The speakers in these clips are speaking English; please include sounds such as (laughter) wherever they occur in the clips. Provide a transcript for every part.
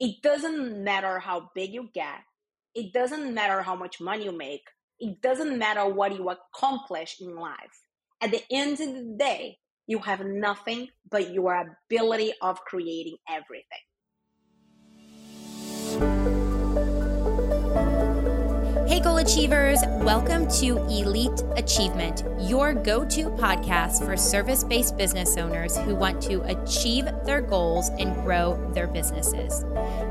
it doesn't matter how big you get, it doesn't matter how much money you make, it doesn't matter what you accomplish in life. At the end of the day, you have nothing but your ability of creating everything. Hey, goal achievers, welcome to Elite Achievement, your go to podcast for service based business owners who want to achieve their goals and grow their businesses.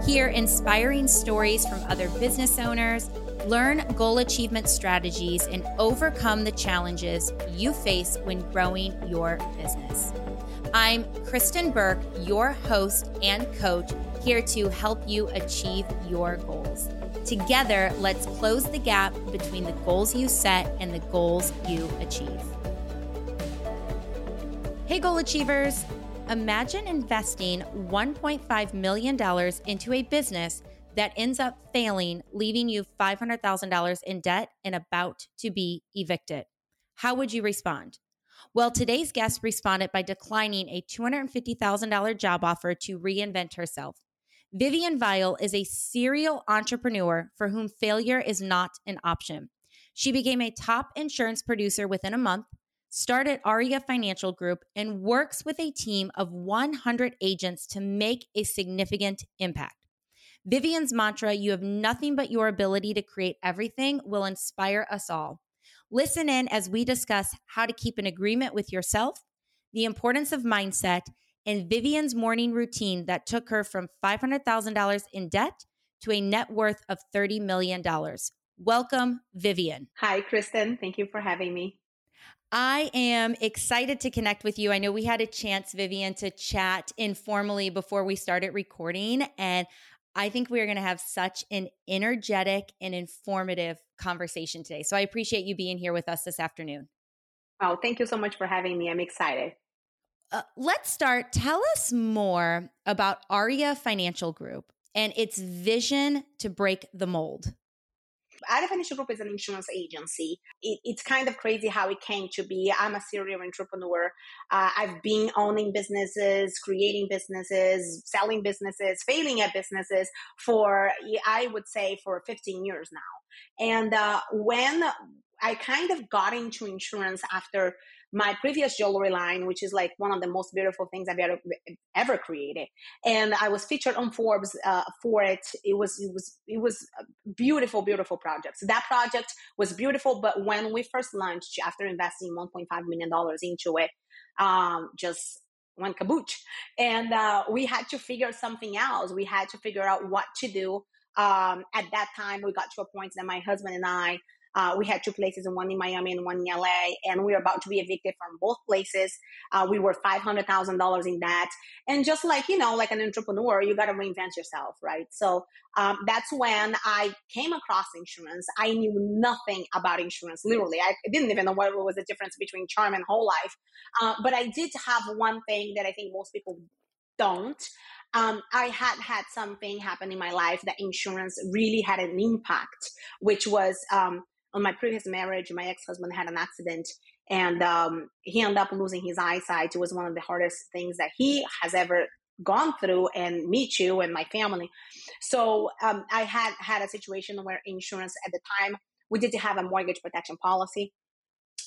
Hear inspiring stories from other business owners, learn goal achievement strategies, and overcome the challenges you face when growing your business. I'm Kristin Burke, your host and coach, here to help you achieve your goals. Together, let's close the gap between the goals you set and the goals you achieve. Hey, goal achievers! Imagine investing $1.5 million into a business that ends up failing, leaving you $500,000 in debt and about to be evicted. How would you respond? Well, today's guest responded by declining a $250,000 job offer to reinvent herself. Vivian Weyll is a serial entrepreneur for whom failure is not an option. She became a top insurance producer within a month, started Aria Financial Group, and works with a team of 100 agents to make a significant impact. Vivian's mantra, you have nothing but your ability to create everything, will inspire us all. Listen in as we discuss how to keep an agreement with yourself, the importance of mindset, and Vivian's morning routine that took her from $500,000 in debt to a net worth of $30 million. Welcome, Vivian. Hi, Kristin. Thank you for having me. I am excited to connect with you. I know we had a chance, Vivian, to chat informally before we started recording. And I think we are going to have such an energetic and informative conversation today. So I appreciate you being here with us this afternoon. Oh, thank you so much for having me. I'm excited. Uh, let's start. Tell us more about Aria Financial Group and its vision to break the mold. Aria Financial Group is an insurance agency. It, it's kind of crazy how it came to be. I'm a serial entrepreneur. Uh, I've been owning businesses, creating businesses, selling businesses, failing at businesses for, I would say, for 15 years now. And uh, when I kind of got into insurance after my previous jewelry line, which is like one of the most beautiful things I've ever ever created. And I was featured on Forbes uh, for it. It was it was it was a beautiful, beautiful project. So that project was beautiful. But when we first launched, after investing 1.5 million dollars into it, um, just went kabooch. And uh, we had to figure something else. We had to figure out what to do. Um, at that time, we got to a point that my husband and I uh, we had two places, one in Miami and one in LA, and we were about to be evicted from both places. Uh, we were five hundred thousand dollars in debt, and just like you know, like an entrepreneur, you got to reinvent yourself, right? So um, that's when I came across insurance. I knew nothing about insurance. Literally, I didn't even know what was the difference between term and whole life. Uh, but I did have one thing that I think most people don't. Um, I had had something happen in my life that insurance really had an impact, which was um, on my previous marriage, my ex husband had an accident and um, he ended up losing his eyesight. It was one of the hardest things that he has ever gone through, and me too, and my family. So um, I had had a situation where insurance at the time we did have a mortgage protection policy,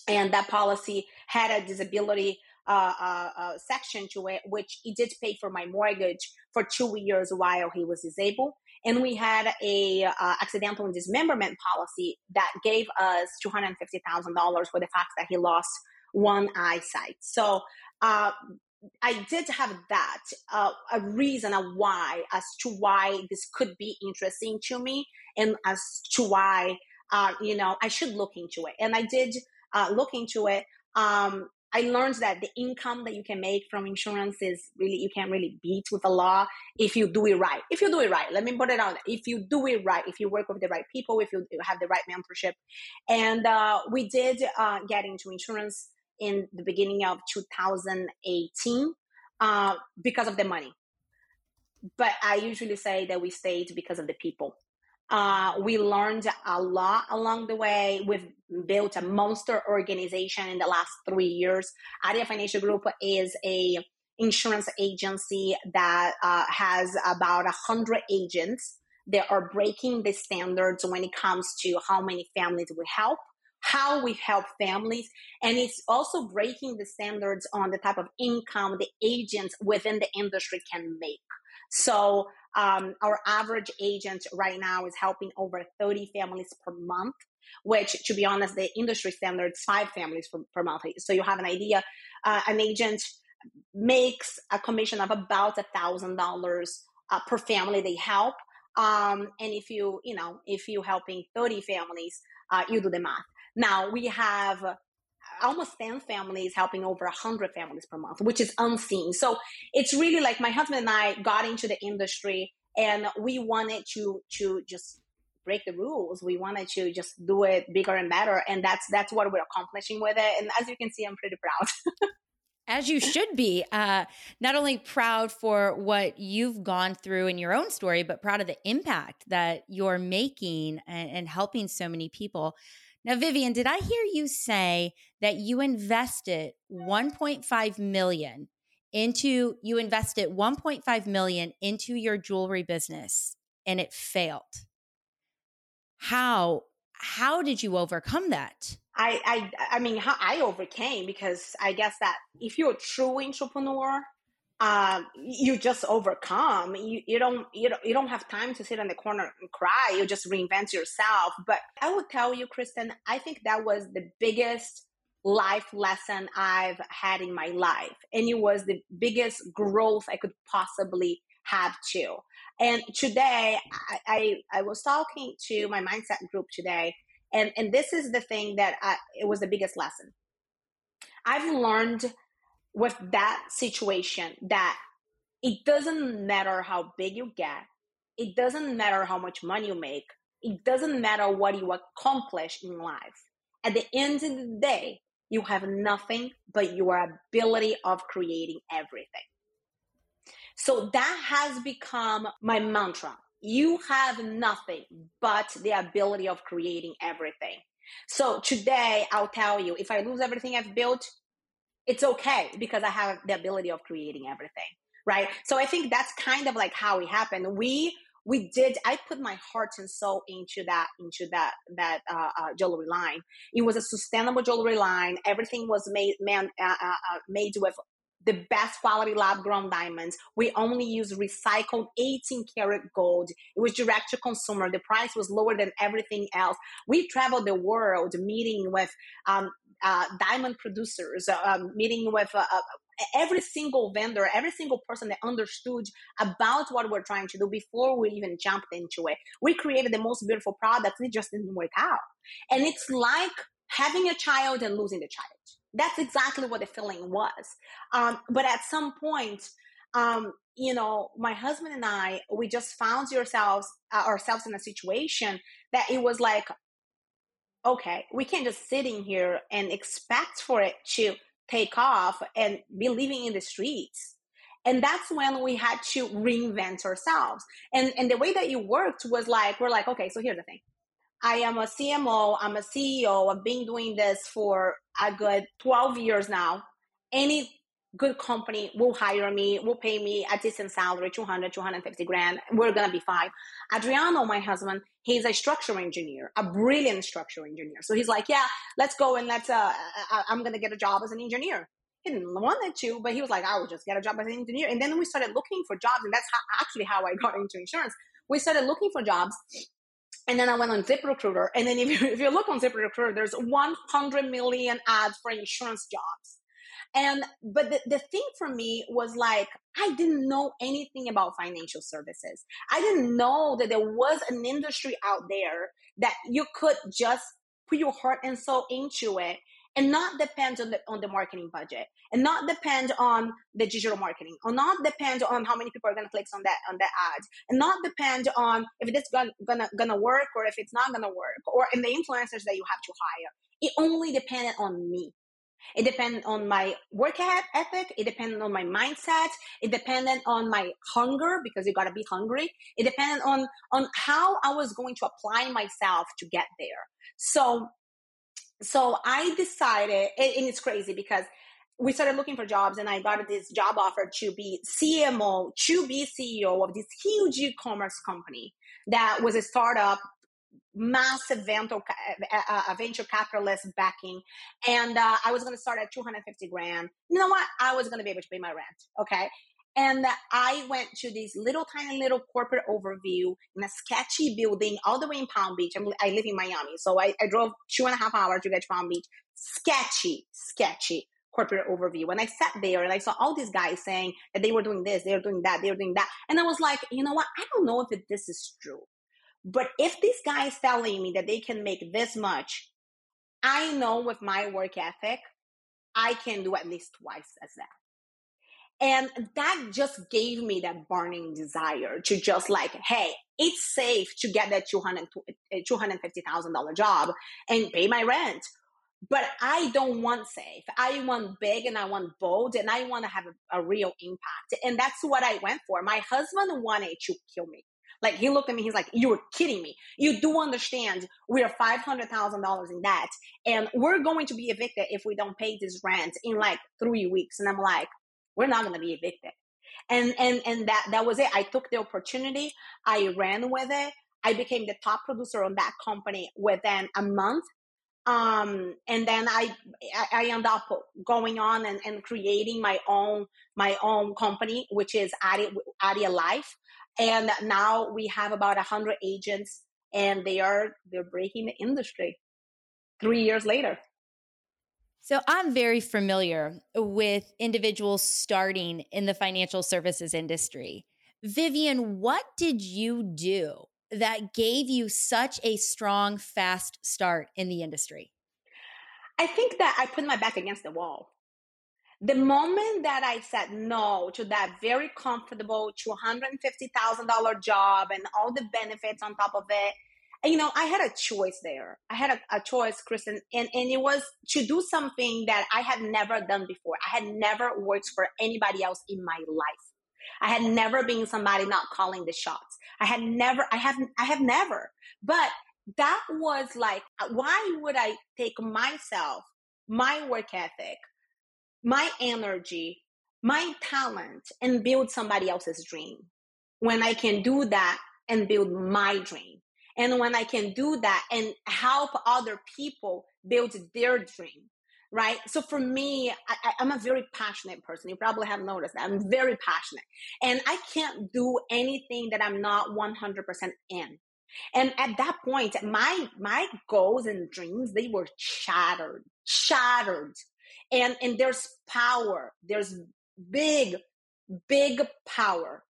and that policy had a disability uh, uh, uh, section to it, which it did pay for my mortgage for two years while he was disabled and we had a uh, accidental dismemberment policy that gave us $250,000 for the fact that he lost one eyesight. So uh, I did have that uh, a reason of why as to why this could be interesting to me and as to why uh, you know I should look into it. And I did uh, look into it. Um, I learned that the income that you can make from insurance is really, you can't really beat with the law if you do it right. If you do it right, let me put it out. If you do it right, if you work with the right people, if you have the right mentorship. And uh, we did uh, get into insurance in the beginning of 2018 uh, because of the money. But I usually say that we stayed because of the people. Uh, we learned a lot along the way. We've built a monster organization in the last three years. Aria Financial Group is a insurance agency that uh, has about a hundred agents. that are breaking the standards when it comes to how many families we help, how we help families, and it's also breaking the standards on the type of income the agents within the industry can make. So um, our average agent right now is helping over 30 families per month which to be honest the industry standard is five families per, per month. So you have an idea uh, an agent makes a commission of about a thousand dollars uh, per family they help. Um, and if you you know if you're helping 30 families uh, you do the math. Now we have almost 10 families helping over 100 families per month which is unseen. So it's really like my husband and i got into the industry and we wanted to to just break the rules. We wanted to just do it bigger and better and that's that's what we're accomplishing with it. And as you can see i'm pretty proud. (laughs) As you should be uh, not only proud for what you've gone through in your own story but proud of the impact that you're making and, and helping so many people now vivian did i hear you say that you invested 1.5 million into you invested 1.5 million into your jewelry business and it failed? How how did you overcome that? I, I, I mean, how I overcame because I guess that if you're a true entrepreneur, um, you just overcome. You, you don't, you don't, you don't have time to sit in the corner and cry. You just reinvent yourself. But I would tell you, Kristin, I think that was the biggest life lesson I've had in my life, and it was the biggest growth I could possibly have too. And today, I, I, I was talking to my mindset group today and and this is the thing that I, it was the biggest lesson i've learned with that situation that it doesn't matter how big you get it doesn't matter how much money you make it doesn't matter what you accomplish in life. At the end of the day you have nothing but your ability of creating everything. So that has become my mantra. You have nothing but the ability of creating everything. So today, I'll tell you if I lose everything I've built, it's okay because I have the ability of creating everything. Right. So I think that's kind of like how it happened. We, we did i put my heart and soul into that into that that uh, uh, jewelry line it was a sustainable jewelry line everything was made man, uh, uh, uh made with the best quality lab grown diamonds. We only use recycled 18 karat gold. It was direct to consumer. The price was lower than everything else. We traveled the world meeting with um, uh, diamond producers, uh, um, meeting with uh, uh, every single vendor, every single person that understood about what we're trying to do before we even jumped into it. We created the most beautiful products. It just didn't work out. And it's like having a child and losing the child that's exactly what the feeling was. Um, but at some point, um, you know, my husband and I, we just found yourselves uh, ourselves in a situation that it was like, okay, we can't just sitting here and expect for it to take off and be living in the streets. And that's when we had to reinvent ourselves. And and the way that it worked was like, we're like, okay, so here's the thing. I am a CMO, I'm a CEO, I've been doing this for a good 12 years now. Any good company will hire me, will pay me a decent salary, 200, 250 grand. We're going to be fine. Adriano, my husband, he's a structural engineer, a brilliant structural engineer. So he's like, yeah, let's go and let's, uh, I'm going to get a job as an engineer. He didn't want it to, but he was like, I will just get a job as an engineer. And then we started looking for jobs. And that's how, actually how I got into insurance. We started looking for jobs and then I went on ZipRecruiter. And then if you, if you look on ZipRecruiter, there's 100 million ads for insurance jobs. And, but the, the thing for me was like, I didn't know anything about financial services. I didn't know that there was an industry out there that you could just put your heart and soul into it and not depend on the on the marketing budget and not depend on the digital marketing or not depend on how many people are going to click on that on that ad and not depend on if it's gonna, gonna gonna work or if it's not gonna work or in the influencers that you have to hire it only depended on me it depended on my work ethic. It depended on my mindset. It depended on my hunger because you gotta be hungry. It depended on on how I was going to apply myself to get there. So so I decided, and it's crazy because we started looking for jobs and I got this job offer to be CMO, to be CEO of this huge e-commerce company that was a startup, massive venture, uh, venture capitalist backing. And uh, I was going to start at 250 grand. You know what? I was going to be able to pay my rent. Okay. And I went to this little tiny little corporate overview in a sketchy building all the way in Palm Beach. I'm, i live in Miami. So I, I drove two and a half hours to get to Palm Beach. Sketchy, sketchy corporate overview. When I sat there and I saw all these guys saying that they were doing this, they were doing that, they were doing that. And I was like, you know what? I don't know if this is true. But if this guy is telling me that they can make this much, I know with my work ethic, I can do at least twice as that. And that just gave me that burning desire to just like, hey, it's safe to get that $250,000 job and pay my rent but I don't want safe. I want big and I want bold and I want to have a, a, real impact. And that's what I went for. My husband wanted to kill me. Like he looked at me, he's like, "You were kidding me. You do understand we are five hundred thousand dollars in debt, and we're going to be evicted if we don't pay this rent in like three weeks." And I'm like, "We're not going to be evicted." And and and that that was it. I took the opportunity. I ran with it. I became the top producer on that company within a month um, and then I I end up going on and, and creating my own my own company, which is Adia, Adia Life, and now we have about a hundred agents, and they are they're breaking the industry. Three years later. So I'm very familiar with individuals starting in the financial services industry. Vivian, what did you do that gave you such a strong, fast start in the industry? I think that I put my back against the wall. The moment that I said no to that very comfortable $250,000 job and all the benefits on top of it, you know, I had a choice there. I had a, a choice, Kristin, and, and it was to do something that I had never done before. I had never worked for anybody else in my life. I had never been somebody not calling the shots. I had never, I have, I have never. But that was like, why would I take myself, my work ethic, my energy, my talent, and build somebody else's dream when I can do that and build my dream? And when I can do that and help other people build their dream right? So for me, I, am a very passionate person. You probably have noticed that I'm very passionate, and I can't do anything that I'm not 100% in. And at that point, my my goals and dreams they were shattered, shattered, and and there's power. There's big, big power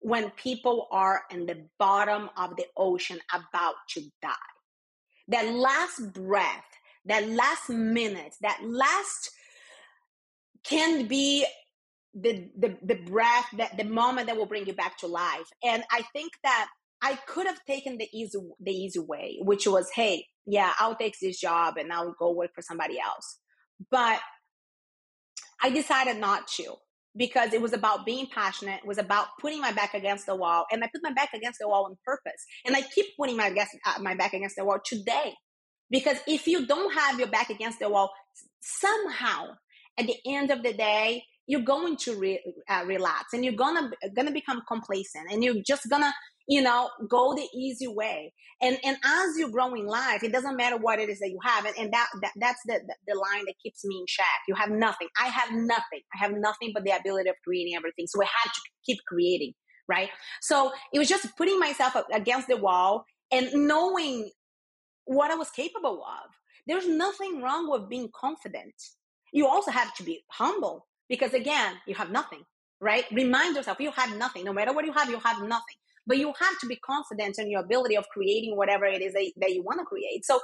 when people are in the bottom of the ocean about to die. That last breath that last minute, that last can be the, the the breath that the moment that will bring you back to life. And I think that I could have taken the easy the easy way, which was, hey, yeah, I'll take this job and I'll go work for somebody else. But I decided not to because it was about being passionate, it was about putting my back against the wall, and I put my back against the wall on purpose. And I keep putting my, guess, uh, my back against the wall today because if you don't have your back against the wall, somehow at the end of the day, you're going to re, uh, relax and you're gonna gonna become complacent and you're just gonna you know go the easy way and and as you grow in life it doesn't matter what it is that you have and, and that, that that's the, the, line that keeps me in check you have nothing i have nothing i have nothing but the ability of creating everything so i had to keep creating right so it was just putting myself against the wall and knowing what I was capable of. There's nothing wrong with being confident. You also have to be humble because again, you have nothing, right? Remind yourself you have nothing. No matter what you have, you have nothing. But you have to be confident in your ability of creating whatever it is that, that you want to create. So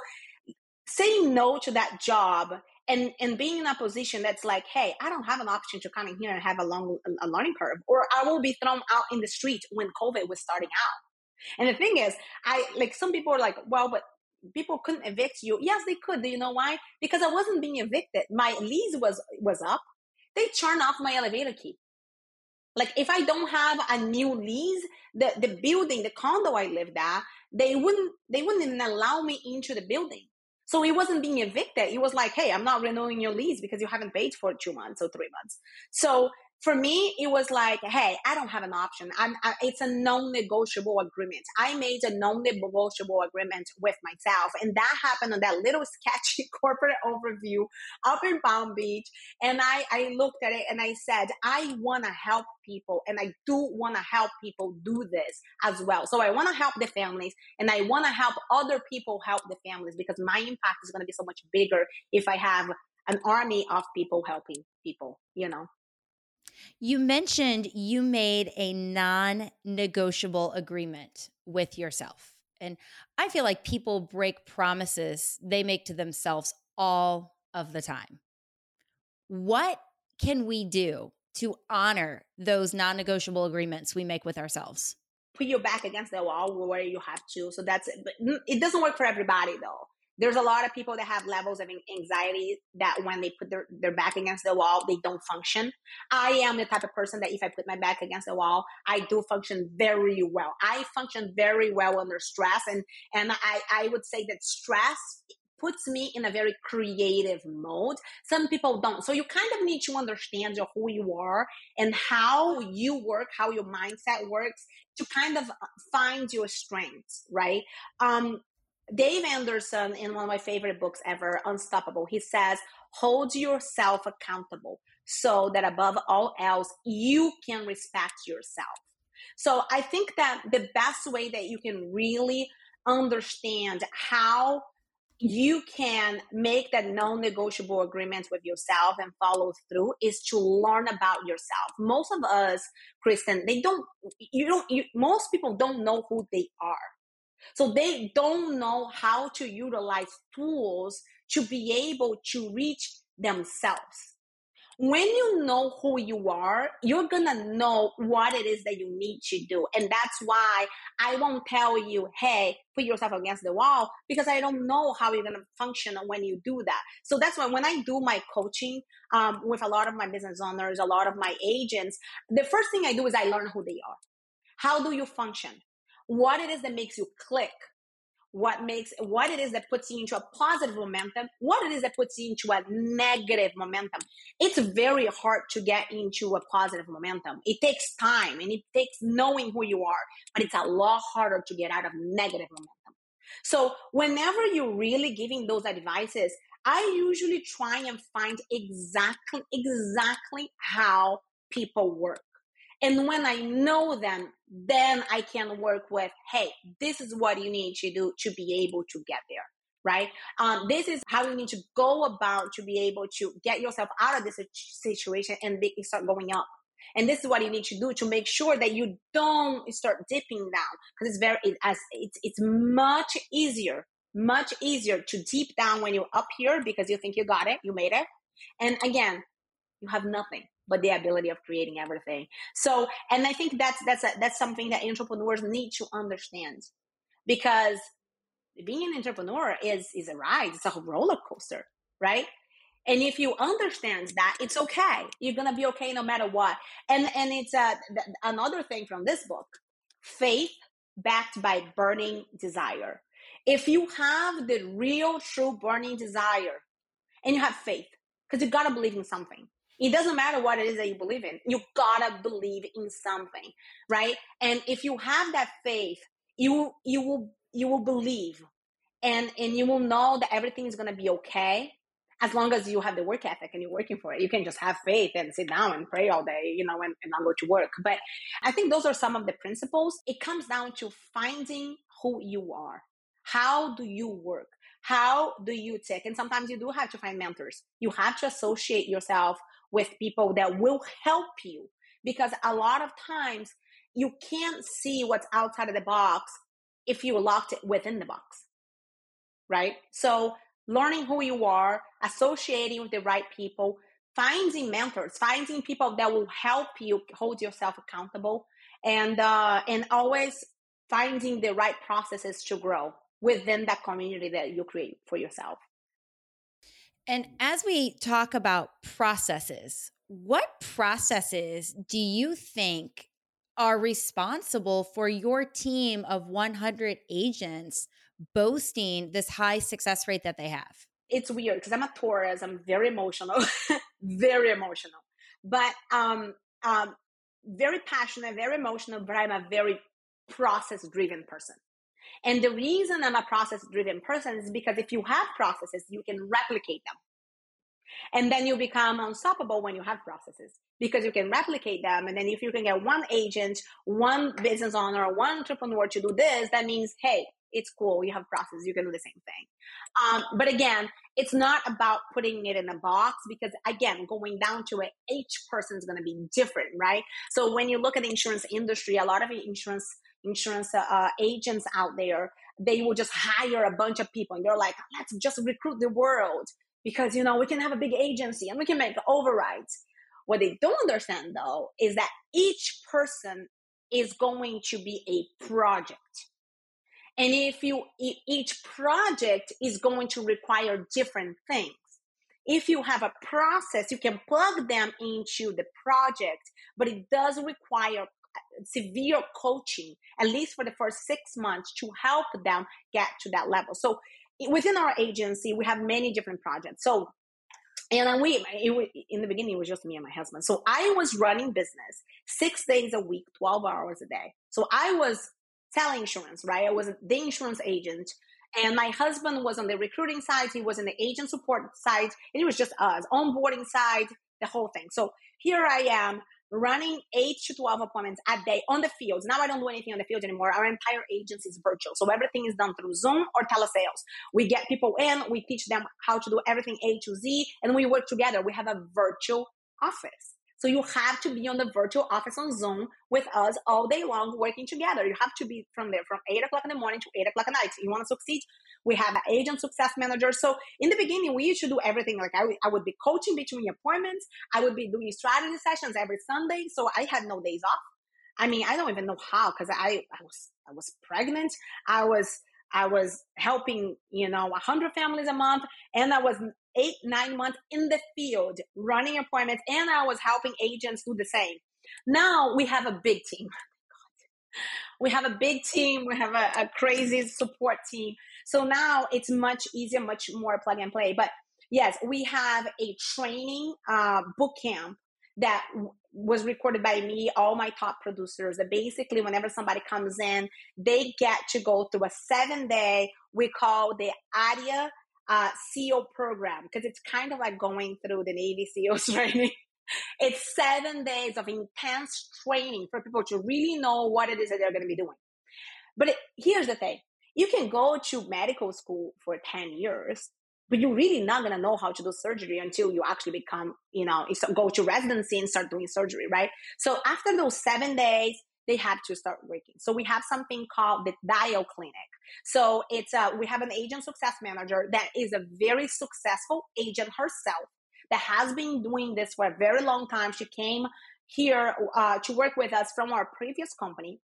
saying no to that job and and being in a position that's like, hey, I don't have an option to come in here and have a long a learning curve, or I will be thrown out in the street when COVID was starting out. And the thing is, I like some people are like, well, but people couldn't evict you. Yes, they could. Do you know why? Because I wasn't being evicted. My lease was was up. They turned off my elevator key. Like if I don't have a new lease, the, the building, the condo I lived at, they wouldn't they wouldn't even allow me into the building. So it wasn't being evicted. It was like, hey, I'm not renewing your lease because you haven't paid for two months or three months. So for me, it was like, hey, I don't have an option. I'm, I, it's a non-negotiable agreement. I made a non-negotiable agreement with myself, and that happened on that little (laughs) sketchy corporate overview up in Palm Beach. And I, I looked at it and I said, I want to help people, and I do want to help people do this as well. So I want to help the families, and I want to help other people help the families because my impact is going to be so much bigger if I have an army of people helping people. You know. You mentioned you made a non negotiable agreement with yourself. And I feel like people break promises they make to themselves all of the time. What can we do to honor those non negotiable agreements we make with ourselves? Put your back against the wall where you have to. So that's it. But mm, it doesn't work for everybody though there's a lot of people that have levels of anxiety that when they put their, their back against the wall, they don't function. I am the type of person that if I put my back against the wall, I do function very well. I function very well under stress. And, and I, I would say that stress puts me in a very creative mode. Some people don't. So you kind of need to understand who you are and how you work, how your mindset works to kind of find your strengths, right? Um, Dave Anderson, in one of my favorite books ever, Unstoppable, he says, hold yourself accountable so that above all else, you can respect yourself. So I think that the best way that you can really understand how you can make that non-negotiable agreement with yourself and follow through is to learn about yourself most of us kristin they don't you don't you, most people don't know who they are so they don't know how to utilize tools to be able to reach themselves. When you know who you are, you're gonna know what it is that you need to do. And that's why I won't tell you, hey, put yourself against the wall, because I don't know how you're gonna function when you do that. So that's why when I do my coaching um, with a lot of my business owners, a lot of my agents, the first thing I do is I learn who they are. How do you function? What it is that makes you click what makes what it is that puts you into a positive momentum what it is that puts you into a negative momentum. It's very hard to get into a positive momentum. It takes time and it takes knowing who you are but it's a lot harder to get out of negative momentum. So whenever you're really giving those advices i usually try and find exactly exactly how people work and when I know them, then I can work with, hey, this is what you need to do to be able to get there, right? Um, this is how you need to go about to be able to get yourself out of this situation and start going up. And this is what you need to do to make sure that you don't start dipping down because it's very it, as it's it's much easier, much easier to deep down when you're up here because you think you got it, you made it, and again, you have nothing but the ability of creating everything. So, and I think that's that's a, that's something that entrepreneurs need to understand because being an entrepreneur is is a ride. It's a roller coaster, right? And if you understand that, it's okay. You're gonna be okay no matter what. And and it's a, th- another thing from this book: faith backed by burning desire. If you have the real, true burning desire, and you have faith, because you gotta believe in something it doesn't matter what it is that you believe in. You gotta believe in something, right? And if you have that faith, you you will you will believe, and and you will know that everything is gonna be okay as long as you have the work ethic and you're working for it. You can just have faith and sit down and pray all day, you know, and, and not go to work. But I think those are some of the principles. It comes down to finding who you are. How do you work? How do you take? And sometimes you do have to find mentors. You have to associate yourself with people that will help you. Because a lot of times you can't see what's outside of the box if you locked it within the box right? So learning who you are associating with the right people finding mentors finding people that will help you hold yourself accountable and uh, and always finding the right processes to grow within that community that you create for yourself and as we talk about processes, what processes do you think are responsible for your team of 100 agents boasting this high success rate that they have? It's weird because I'm a Taurus. I'm very emotional, (laughs) very emotional, but um, um, very passionate, very emotional. But I'm a very process driven person. And the reason I'm a process driven person is because if you have processes, you can replicate them. And then you become unstoppable when you have processes because you can replicate them. And then if you can get one agent, one business owner, one entrepreneur to do this, that means, hey, it's cool. You have processes. You can do the same thing. Um, but again, it's not about putting it in a box because again, going down to it, each person is going to be different, right? So when you look at the insurance industry, a lot of insurance insurance uh, agents out there, they will just hire a bunch of people and they're like, let's just recruit the world because, you know, we can have a big agency and we can make overrides. What they don't understand though is that each person is going to be a project. And if you, each project is going to require different things. If you have a process, you can plug them into the project, but it does require severe coaching, at least for the first six months, to help them get to that level. So within our agency, we have many different projects. So and we it, in the beginning it was just me and my husband so i was running business six days a week 12 hours a day so i was selling insurance right i was the insurance agent and my husband was on the recruiting side he was on the agent support side and it was just us onboarding side the whole thing so here i am running eight to 12 appointments a day on the fields. Now I don't do anything on the field anymore. Our entire agency is virtual. So everything is done through Zoom or telesales. We get people in, we teach them how to do everything A to Z, and we work together. We have a virtual office. So you have to be on the virtual office on Zoom with us all day long working together. You have to be from there from eight o'clock in the morning to eight o'clock at night. You want to succeed? We have an agent success manager. So in the beginning, we used to do everything. Like I, w- I would be coaching between appointments. I would be doing strategy sessions every Sunday. So I had no days off. I mean, I don't even know how because I, I was I was pregnant. I was I was helping, you know, 100 families a month, and I was eight, nine months in the field running appointments, and I was helping agents do the same. Now we have a big team. (laughs) We have a big team. We have a, a crazy support team. So now it's much easier, much more plug and play. But yes, we have a training uh, boot camp that w- was recorded by me, all my top producers. That basically, whenever somebody comes in, they get to go through a seven day, we call the ARIA uh, SEAL program, because it's kind of like going through the Navy SEALs (laughs) training. it's seven days of intense training for people to really know what it is that they're going to be doing. But it, here's the thing you can go to medical school for 10 years but you're really not going to know how to do surgery until you actually become you know go to residency and start doing surgery right so after those seven days they have to start working. So we have something called the dial clinic. So it's a, we have an agent success manager that is a very successful agent herself that has been doing this for a very long time. She came here uh, to work with us from our previous company.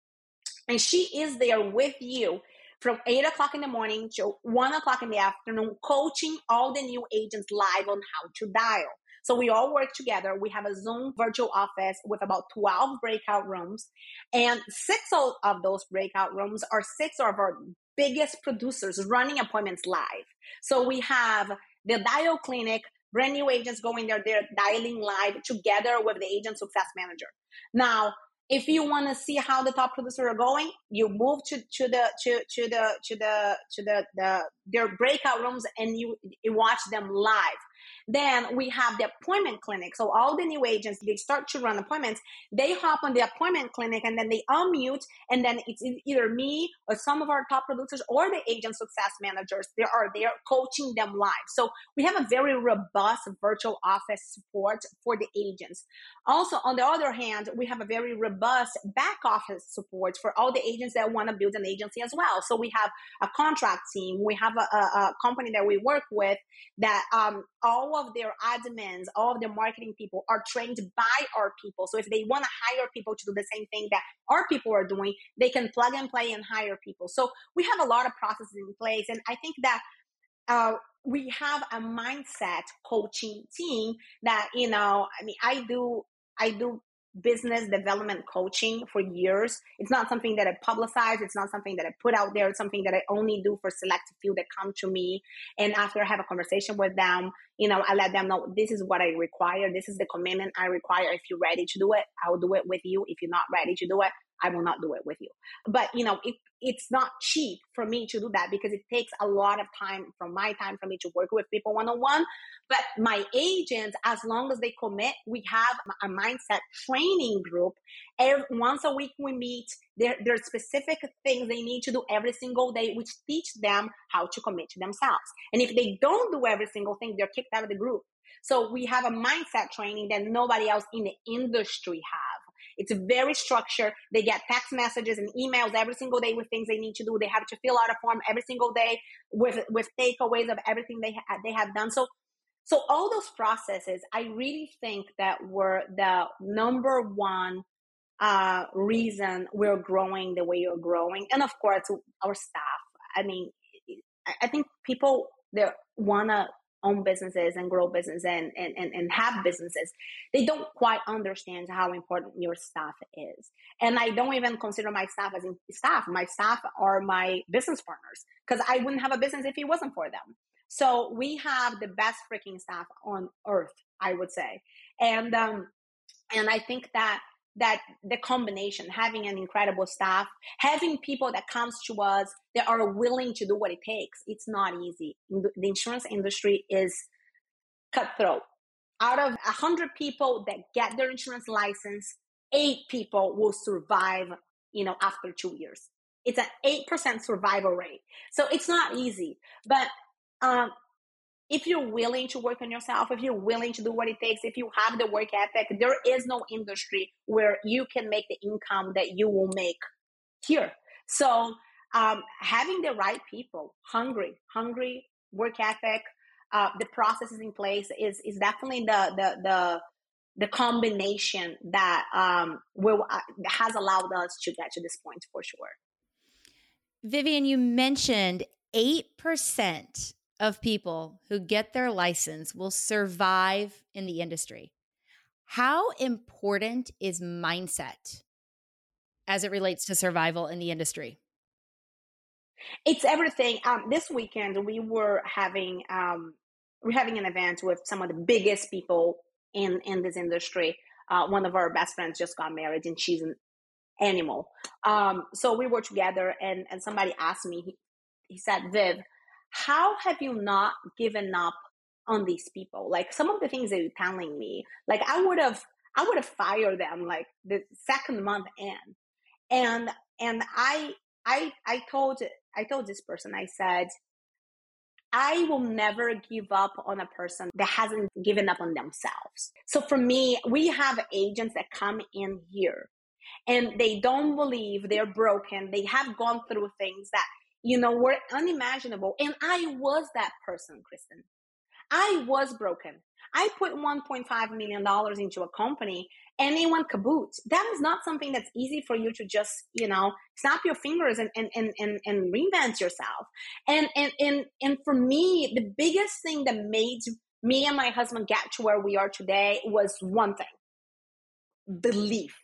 And she is there with you from 8 o'clock in the morning to 1 o'clock in the afternoon, coaching all the new agents live on how to dial. So we all work together. We have a Zoom virtual office with about 12 breakout rooms. And six of those breakout rooms are six of our biggest producers running appointments live. So we have the dial clinic, brand new agents going there, they're dialing live together with the agent success manager. Now, if you want to see how the top producers are going, you move to, to the to, to the to the to the, the their breakout rooms and you, you watch them live. Then we have the appointment clinic. So all the new agents, they start to run appointments. They hop on the appointment clinic and then they unmute. And then it's either me or some of our top producers or the agent success managers. They are there coaching them live. So we have a very robust virtual office support for the agents. Also, on the other hand, we have a very robust back office support for all the agents that want to build an agency as well. So we have a contract team. We have a, a, a company that we work with that um, all of their admins, all of their marketing people are trained by our people. So if they want to hire people to do the same thing that our people are doing, they can plug and play and hire people. So we have a lot of processes in place. And I think that uh, we have a mindset coaching team that, you know, I mean, I do, I do business development coaching for years. It's not something that I publicize. It's not something that I put out there. It's something that I only do for select few that come to me. And after I have a conversation with them, you know, I let them know this is what I require. This is the commitment I require. If you're ready to do it, I'll do it with you. If you're not ready to do it, I will not do it with you. But you know, it, it's not cheap for me to do that because it takes a lot of time from my time for me to work with people one on one. But my agents, as long as they commit, we have a mindset training group. Every, once a week we meet. There, there are specific things they need to do every single day, which teach them how to commit to themselves. And if they don't do every single thing, they're kicked out of the group. So we have a mindset training that nobody else in the industry have. It's very structured. They get text messages and emails every single day with things they need to do. They have to fill out a form every single day with with takeaways of everything they ha- they have done. So so all those processes, I really think that were the number one uh, reason we're growing the way you're growing, and of course our staff. I mean, I think people they wanna own businesses and grow business and, and, and, and have businesses, they don't quite understand how important your staff is. And I don't even consider my staff as staff. My staff are my business partners because I wouldn't have a business if it wasn't for them. So we have the best freaking staff on earth, I would say. And, um, and I think that that the combination having an incredible staff having people that comes to us that are willing to do what it takes it's not easy. The insurance industry is cutthroat. Out of 100 people that get their insurance license eight people will survive you know after two years. It's an 8% survival rate. So it's not easy. But um, if you're willing to work on yourself, if you're willing to do what it takes, if you have the work ethic, there is no industry where you can make the income that you will make here. So, um, having the right people, hungry, hungry, work ethic, uh, the processes in place is is definitely the the the the combination that um, will uh, has allowed us to get to this point for sure. Vivian, you mentioned eight percent of people who get their license will survive in the industry. How important is mindset as it relates to survival in the industry? It's everything. Um, this weekend we were having um, we're having an event with some of the biggest people in in this industry. Uh, one of our best friends just got married, and she's an animal. Um, so we were together, and and somebody asked me. He, he said, "Viv, how have you not given up on these people? Like some of the things that you're telling me, like I would have, I would have fired them like the second month in. And, and I, I, I told, I told this person, I said, I will never give up on a person that hasn't given up on themselves. So for me, we have agents that come in here and they don't believe they're broken. They have gone through things that you know, were unimaginable. And I was that person, Kristin. I was broken. I put $1.5 million into a company and it went kaboot. That is not something that's easy for you to just, you know, snap your fingers and, and, and, and, and reinvent yourself. And, and, and, and for me, the biggest thing that made me and my husband get to where we are today was one thing belief.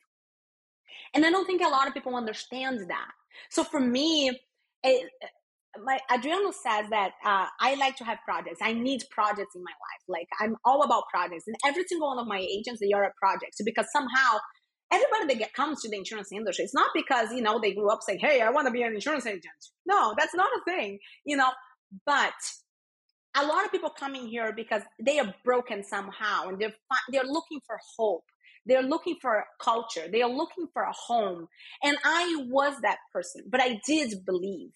And I don't think a lot of people understand that. So for me, it, my Adriano says that uh, I like to have projects. I need projects in my life. Like I'm all about projects, and every single one of my agents they are a project because somehow everybody that comes to the insurance industry, it's not because you know they grew up saying, "Hey, I want to be an insurance agent." No, that's not a thing. You know, but a lot of people coming here because they are broken somehow, and they're they're looking for hope. They're looking for a culture. They are looking for a home. And I was that person, but I did believe.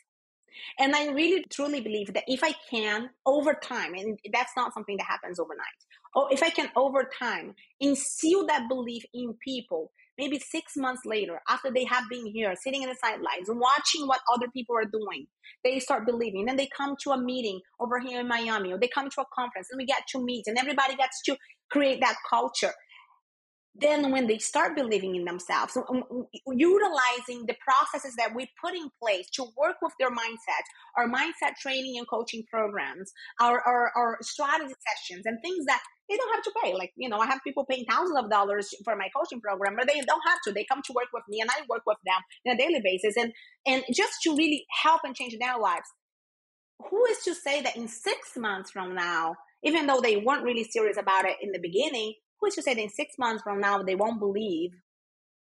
And I really truly believe that if I can, over time, and that's not something that happens overnight, or if I can, over time, instill that belief in people, maybe six months later, after they have been here, sitting in the sidelines, watching what other people are doing, they start believing. Then they come to a meeting over here in Miami, or they come to a conference, and we get to meet, and everybody gets to create that culture then when they start believing in themselves. Um, utilizing the processes that we put in place to work with their mindset our mindset training and coaching programs our, our, our strategy sessions and things that they don't have to pay. Like you know i have people paying thousands of dollars for my coaching program but they don't have to. They come to work with me and i work with them on a daily basis. And and just to really help and change their lives who is to say that in six months from now even though they weren't really serious about it in the beginning who's to say that in six months from now they won't believe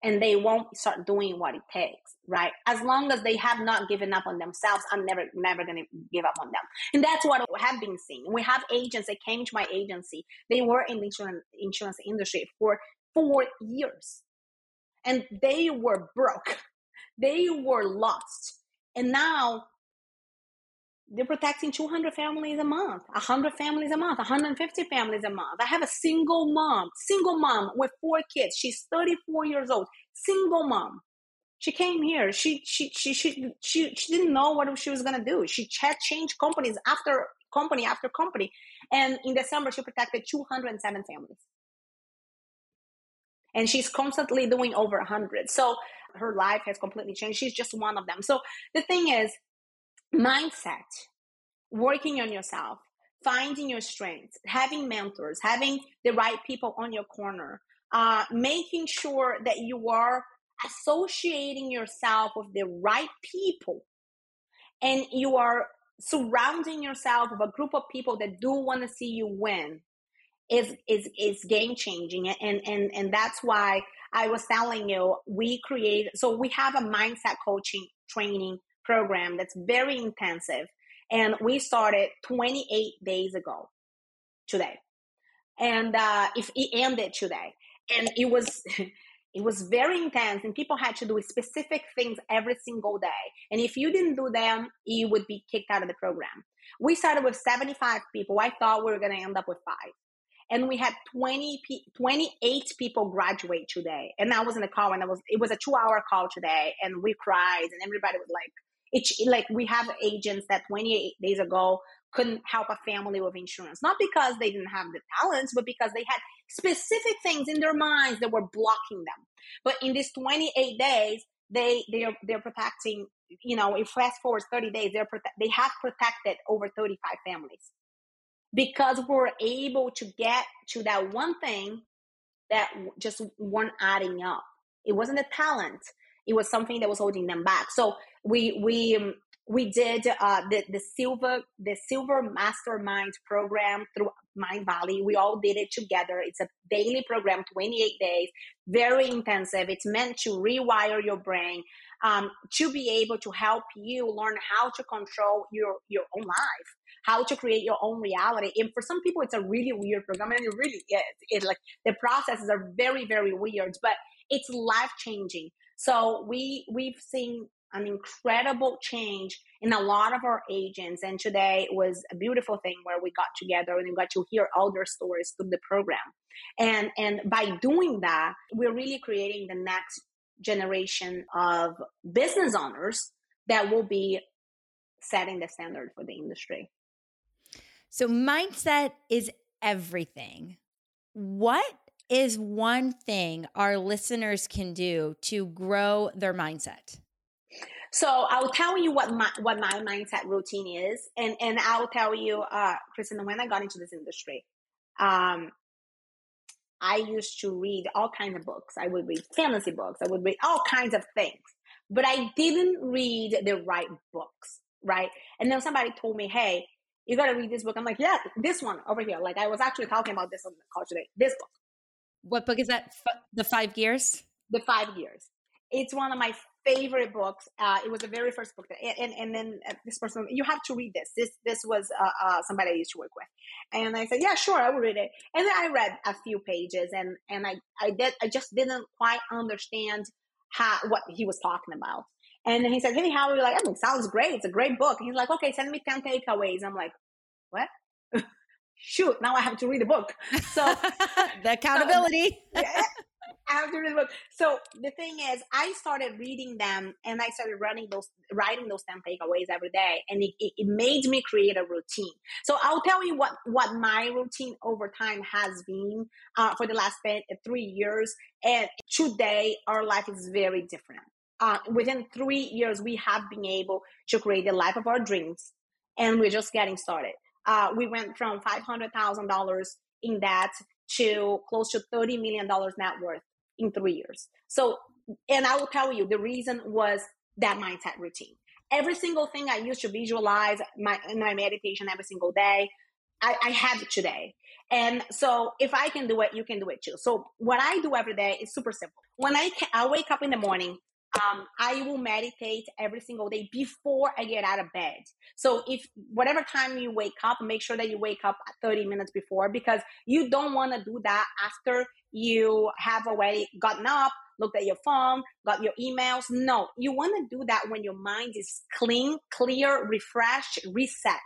and they won't start doing what it takes right? As long as they have not given up on themselves i'm never never going to give up on them. And that's what we have been seeing. We have agents that came to my agency. They were in the insurance, insurance industry for four years. And they were broke. They were lost. And now they're protecting 200 families a month, 100 families a month, 150 families a month. I have a single mom, single mom with four kids. She's 34 years old, single mom. She came here. She she she she she, she didn't know what she was gonna do. She had changed companies after company after company, and in December she protected 207 families. And she's constantly doing over 100. So her life has completely changed. She's just one of them. So the thing is, mindset, working on yourself, finding your strengths, having mentors, having the right people on your corner, uh, making sure that you are associating yourself with the right people. And you are surrounding yourself with a group of people that do want to see you win is is is game changing. And and and that's why I was telling you we create so we have a mindset coaching training program that's very intensive. And we started 28 days ago today. And uh, if it ended today. And it was (laughs) it was very intense and people had to do specific things every single day. And if you didn't do them, you would be kicked out of the program. We started with 75 people. I thought we were going to end up with five and we had 20 28 people graduate today and i was in the call and it was it was a two hour call today and we cried and everybody was like it's like we have agents that 28 days ago couldn't help a family with insurance. Not because they didn't have the talents but because they had specific things in their minds that were blocking them. But in these 28 days they they're they're protecting you know if fast forward 30 days they're prote- they have protected over 35 families. Because we're able to get to that one thing that just weren't adding up. It wasn't a talent. It was something that was holding them back. So we we um, we did uh, the the Silva the Silva mastermind program through Mindvalley. We all did it together. It's a daily program, 28 days, very intensive. It's meant to rewire your brain um, to be able to help you learn how to control your your own life how to create your own reality. And for some people, it's a really weird program, and it really is. It like the processes are very, very weird, but it's life changing. So we we've seen an incredible change in a lot of our agents. And today was a beautiful thing where we got together and we got to hear all their stories through the program. And and by doing that we're really creating the next generation of business owners that will be setting the standard for the industry. So mindset is everything. What is one thing our listeners can do to grow their mindset? So I'll tell you what my what my mindset routine is, and and I'll tell you, uh, Kristin, when I got into this industry, um, I used to read all kinds of books. I would read fantasy books. I would read all kinds of things, but I didn't read the right books, right? And then somebody told me, "Hey, you got to read this book." I'm like, "Yeah, this one over here." Like I was actually talking about this on the call today. This book. What book is that? F- the Five Gears? The Five Gears. It's one of my favorite books. Uh, it was the very first book, that, and and then uh, this person, you have to read this. This this was uh, uh, somebody I used to work with, and I said, yeah, sure, I will read it. And then I read a few pages, and and I I did I just didn't quite understand how what he was talking about. And then he said, hey, how are you? Like, I mean, sounds great. It's a great book. And he's like, okay, send me ten takeaways. I'm like, what? (laughs) shoot, now I have to read a book. So (laughs) the accountability. So, I read the book. So the thing is, I started reading them and I started running those, writing those 10 takeaways every day. And it, it, it made me create a routine. So I'll tell you what, what my routine over time has been uh, for the last three years. And today, our life is very different. Uh, within three years, we have been able to create the life of our dreams. And we're just getting started. Uh, we went from $500,000 in debt to close to $30 million net worth in three years. So, and I will tell you the reason was that mindset routine. Every single thing I used to visualize my, my meditation every single day, I, I have it today. And so if I can do it, you can do it too. So what I do every day is super simple. When I, can, I wake up in the morning, um, I will meditate every single day before I get out of bed. So if whatever time you wake up, make sure that you wake up 30 minutes before because you don't want to do that after you have already gotten up, looked at your phone, got your emails. No, you want to do that when your mind is clean, clear, refreshed, reset,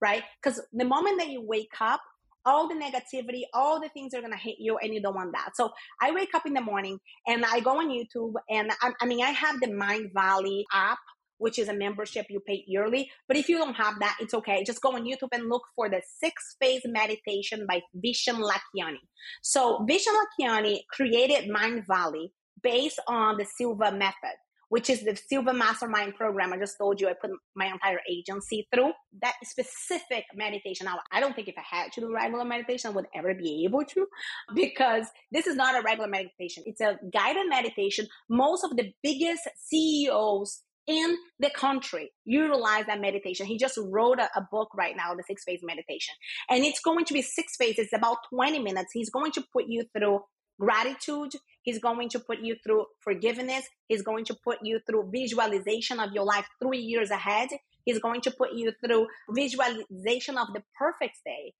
right? Because the moment that you wake up, all the negativity, all the things are going to hit you and you don't want that. So I wake up in the morning and I go on YouTube and I, I mean, I have the Mindvalley app which is a membership you pay yearly. But if you don't have that, it's okay. Just go on YouTube and look for the six phase meditation by Vishen Lakhiani. So Vishen Lakhiani created Mindvalley based on the Silva method which is the Silva Mastermind program. I just told you I put my entire agency through that specific meditation. Now, I don't think if I had to do regular meditation, I would ever be able to because this is not a regular meditation. It's a guided meditation. Most of the biggest CEOs in the country utilize that meditation. He just wrote a, a book right now, the six phase meditation. And it's going to be six phases, about 20 minutes. He's going to put you through gratitude. He's going to put you through forgiveness. He's going to put you through visualization of your life three years ahead. He's going to put you through visualization of the perfect day.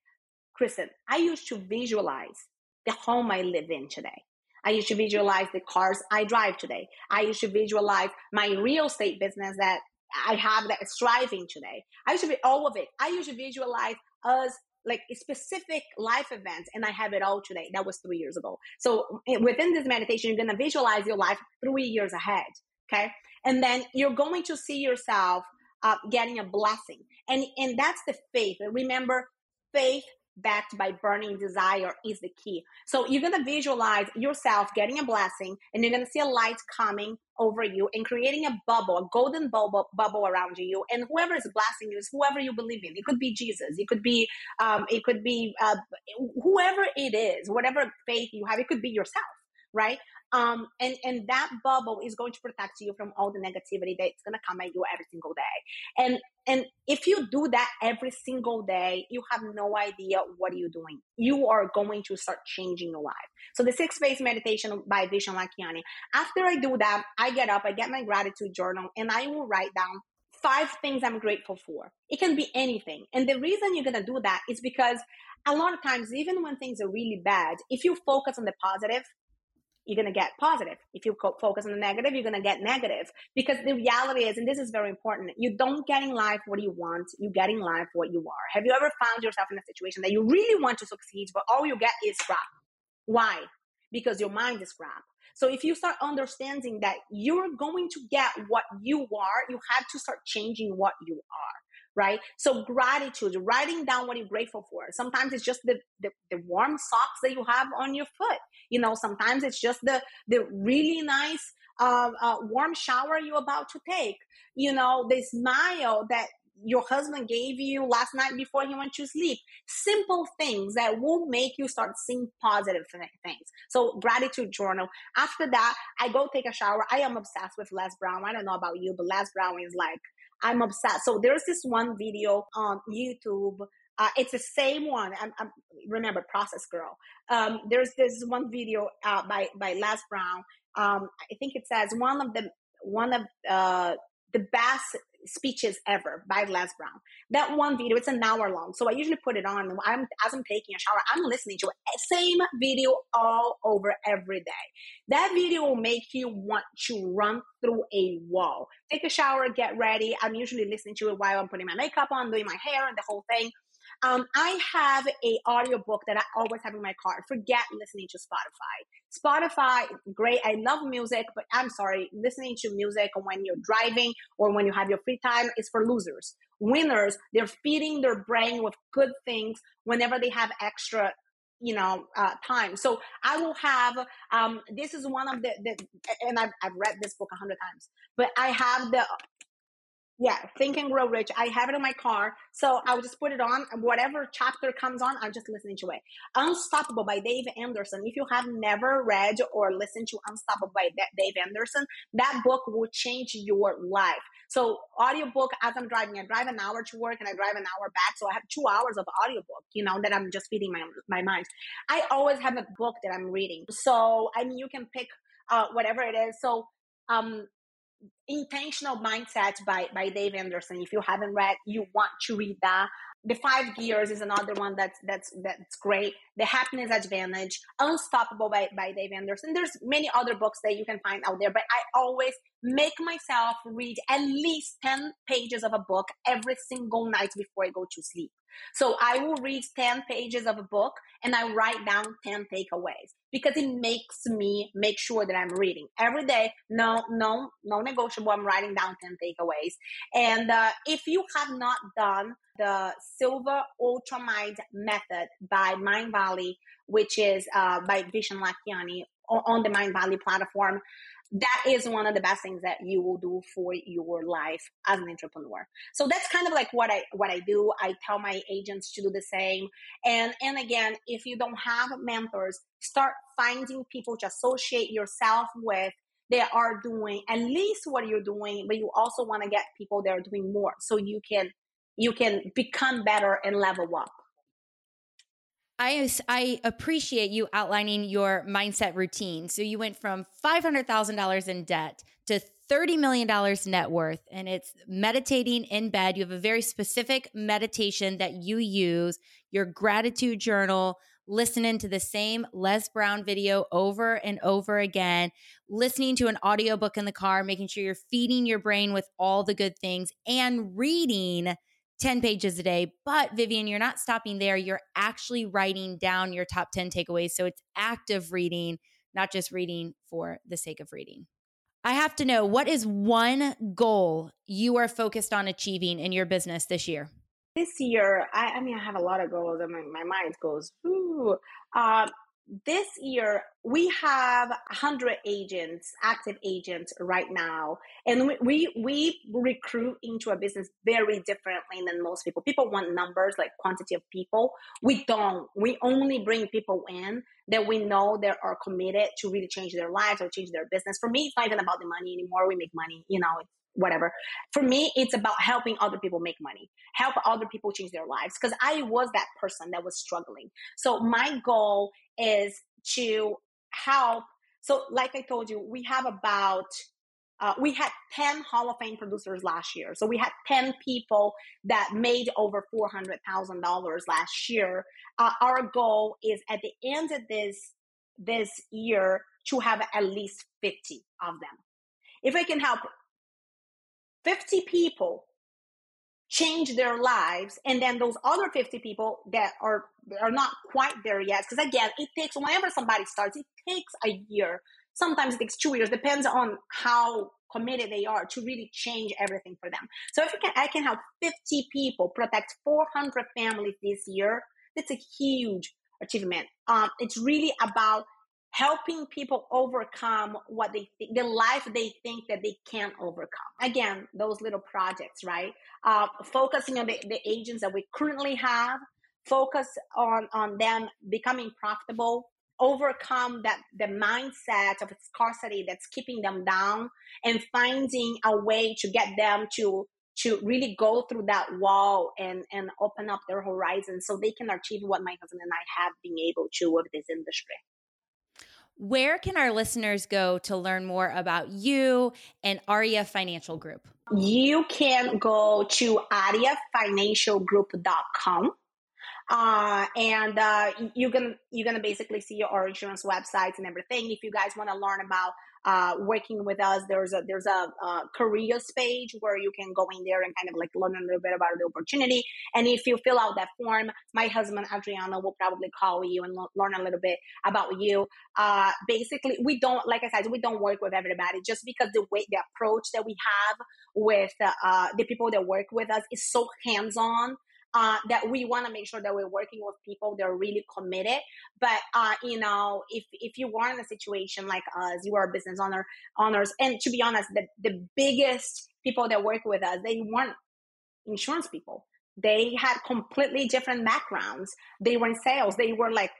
Kristin, I used to visualize the home I live in today. I used to visualize the cars I drive today. I used to visualize my real estate business that I have that is thriving today. I used to be all of it. I used to visualize us like specific life events and i have it all today. That was three years ago. So eh, within this meditation you're going to visualize your life three years ahead okay? And then you're going to see yourself uh, getting a blessing. And and that's the faith. Remember faith backed by burning desire is the key. So you're going to visualize yourself getting a blessing and you're going to see a light coming over you and creating a bubble, a golden bubble, bubble around you. And whoever is blessing you is whoever you believe in. It could be Jesus. It could be, um, it could be, uh, whoever it is, whatever faith you have, it could be yourself right? Um, and and that bubble is going to protect you from all the negativity that's going to come at you every single day. And and if you do that every single day, you have no idea what you're doing. You are going to start changing your life. So the six phase meditation by Vishen Lakhiani. After I do that, I get up, I get my gratitude journal, and I will write down five things I'm grateful for. It can be anything. And the reason you're going to do that is because a lot of times, even when things are really bad, if you focus on the positive, you're going to get positive. If you focus on the negative, you're going to get negative. Because the reality is, and this is very important, you don't get in life what you want, you get in life what you are. Have you ever found yourself in a situation that you really want to succeed, but all you get is crap? Why? Because your mind is crap. So if you start understanding that you're going to get what you are, you have to start changing what you are right? So gratitude, writing down what you're grateful for. Sometimes it's just the, the, the, warm socks that you have on your foot. You know, sometimes it's just the, the really nice uh, uh, warm shower you're about to take. You know, the smile that your husband gave you last night before he went to sleep. Simple things that will make you start seeing positive things. So gratitude journal. After that, I go take a shower. I am obsessed with Les Brown. I don't know about you, but Les Brown is like I'm obsessed. So there's this one video on YouTube. Uh, it's the same one. I'm, I'm, remember Process Girl. Um, there's this one video uh, by by Les Brown. Um, I think it says one of the one of uh, the best speeches ever by Les Brown. That one video, it's an hour long. So I usually put it on I'm, as I'm taking a shower, I'm listening to it. Same video all over every day. That video will make you want to run through a wall. Take a shower, get ready. I'm usually listening to it while I'm putting my makeup on, doing my hair and the whole thing. Um, I have a audiobook that I always have in my car. Forget listening to Spotify. Spotify, great. I love music, but I'm sorry, listening to music when you're driving or when you have your free time is for losers. Winners, they're feeding their brain with good things whenever they have extra you know uh, time so i will have um this is one of the, the and I've, I've read this book a hundred times but i have the yeah, Think and Grow Rich. I have it in my car. So I'll just put it on. Whatever chapter comes on, I'm just listening to it. Unstoppable by Dave Anderson. If you have never read or listened to Unstoppable by Dave Anderson, that book will change your life. So audiobook as I'm driving, I drive an hour to work and I drive an hour back. So I have two hours of audiobook, you know, that I'm just feeding my, my mind. I always have a book that I'm reading. So, I mean, you can pick uh, whatever it is. So, um, intentional mindset by by dave anderson. If you haven't read you want to read that. The five gears is another one that's that's that's great. The happiness advantage unstoppable by, by dave anderson. There's many other books that you can find out there but i always make myself read at least 10 pages of a book every single night before i go to sleep so I will read 10 pages of a book and I write down 10 takeaways because it makes me make sure that I'm reading every day. No, no, no negotiable. I'm writing down 10 takeaways. And uh, if you have not done the Silva Ultramind method by Mindvalley, which is uh, by Vishen Lakhiani on the Mindvalley platform, that is one of the best things that you will do for your life as an entrepreneur. So that's kind of like what i what i do. I tell my agents to do the same. And and again if you don't have mentors start finding people to associate yourself with that are doing at least what you're doing but you also want to get people that are doing more so you can you can become better and level up I, I appreciate you outlining your mindset routine. So you went from $500,000 in debt to $30 million net worth, and it's meditating in bed. You have a very specific meditation that you use, your gratitude journal, listening to the same Les Brown video over and over again, listening to an audiobook in the car, making sure you're feeding your brain with all the good things, and reading 10 pages a day. But Vivian, you're not stopping there. You're actually writing down your top 10 takeaways. So it's active reading, not just reading for the sake of reading. I have to know what is one goal you are focused on achieving in your business this year? This year, I, I mean, I have a lot of goals, and my, my mind goes, ooh. Uh, this year we have 100 agents active agents right now. And we, we, we recruit into a business very differently than most people. People want numbers like quantity of people. We don't. We only bring people in that we know that are committed to really change their lives or change their business. For me it's not even about the money anymore. We make money you know whatever. For me, it's about helping other people make money, help other people change their lives. Because I was that person that was struggling. So my goal is to help. So, like I told you, we have about uh, we had 10 Hall of Fame producers last year. So we had 10 people that made over $400,000 last year. Uh, our goal is at the end of this, this year to have at least 50 of them. If I can help 50 people change their lives and then those other 50 people that are are not quite there yet because again it takes whenever somebody starts it takes a year. Sometimes it takes two years depends on how committed they are to really change everything for them. So if can, i can help 50 people protect 400 families this year that's a huge achievement. Um, it's really about helping people overcome what they think, the life they think that they can't overcome. Again, those little projects, right? Uh, focusing on the, the agents that we currently have, focus on, on them becoming profitable, overcome that the mindset of scarcity that's keeping them down and finding a way to get them to to really go through that wall and and open up their horizon so they can achieve what my husband and I have been able to with this industry. Where can our listeners go to learn more about you and Aria Financial Group? You can go to ariafinancialgroup.com. Uh, and uh, you're gonna you're gonna basically see our insurance websites and everything. If you guys want to learn about uh, working with us. There's a there's a, a careers page where you can go in there and kind of like learn a little bit about the opportunity. And if you fill out that form, my husband Adriana will probably call you and lo- learn a little bit about you. Uh, basically, we don't like I said, we don't work with everybody just because the way the approach that we have with uh, the people that work with us is so hands on uh, that we want to make sure that we're working with people that are really committed. But uh, you know, if if you are in a situation like us, you are a business owner owners, and to be honest, the the biggest people that work with us, they weren't insurance people. They had completely different backgrounds. They were in sales. They were like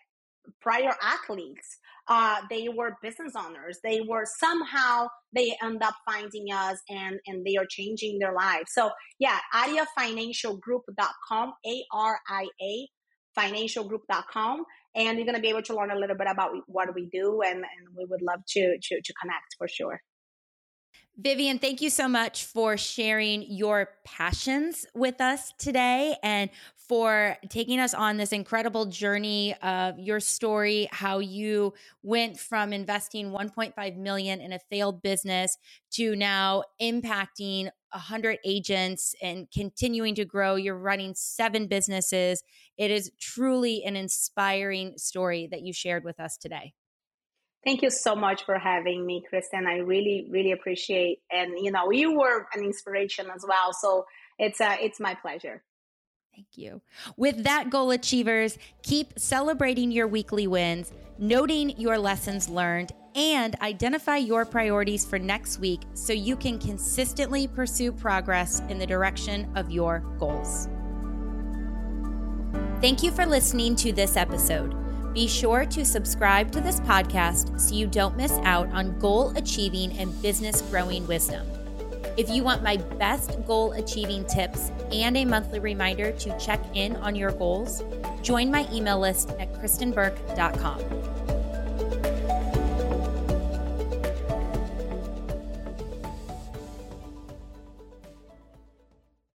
prior athletes uh, they were business owners. They were somehow they end up finding us and and they are changing their lives. So yeah ariafinancialgroup.com a-r-i-a financialgroup.com and you're going to be able to learn a little bit about what we do and, and we would love to, to to connect for sure. Vivian, thank you so much for sharing your passions with us today and for taking us on this incredible journey of your story, how you went from investing 1.5 million in a failed business to now impacting 100 agents and continuing to grow. You're running seven businesses. It is truly an inspiring story that you shared with us today. Thank you so much for having me, Kristin. I really, really appreciate, and you know, you were an inspiration as well. So it's uh, it's my pleasure. Thank you. With that, goal achievers, keep celebrating your weekly wins, noting your lessons learned, and identify your priorities for next week so you can consistently pursue progress in the direction of your goals. Thank you for listening to this episode. Be sure to subscribe to this podcast so you don't miss out on goal achieving and business growing wisdom. If you want my best goal achieving tips and a monthly reminder to check in on your goals, join my email list at kristinburke.com.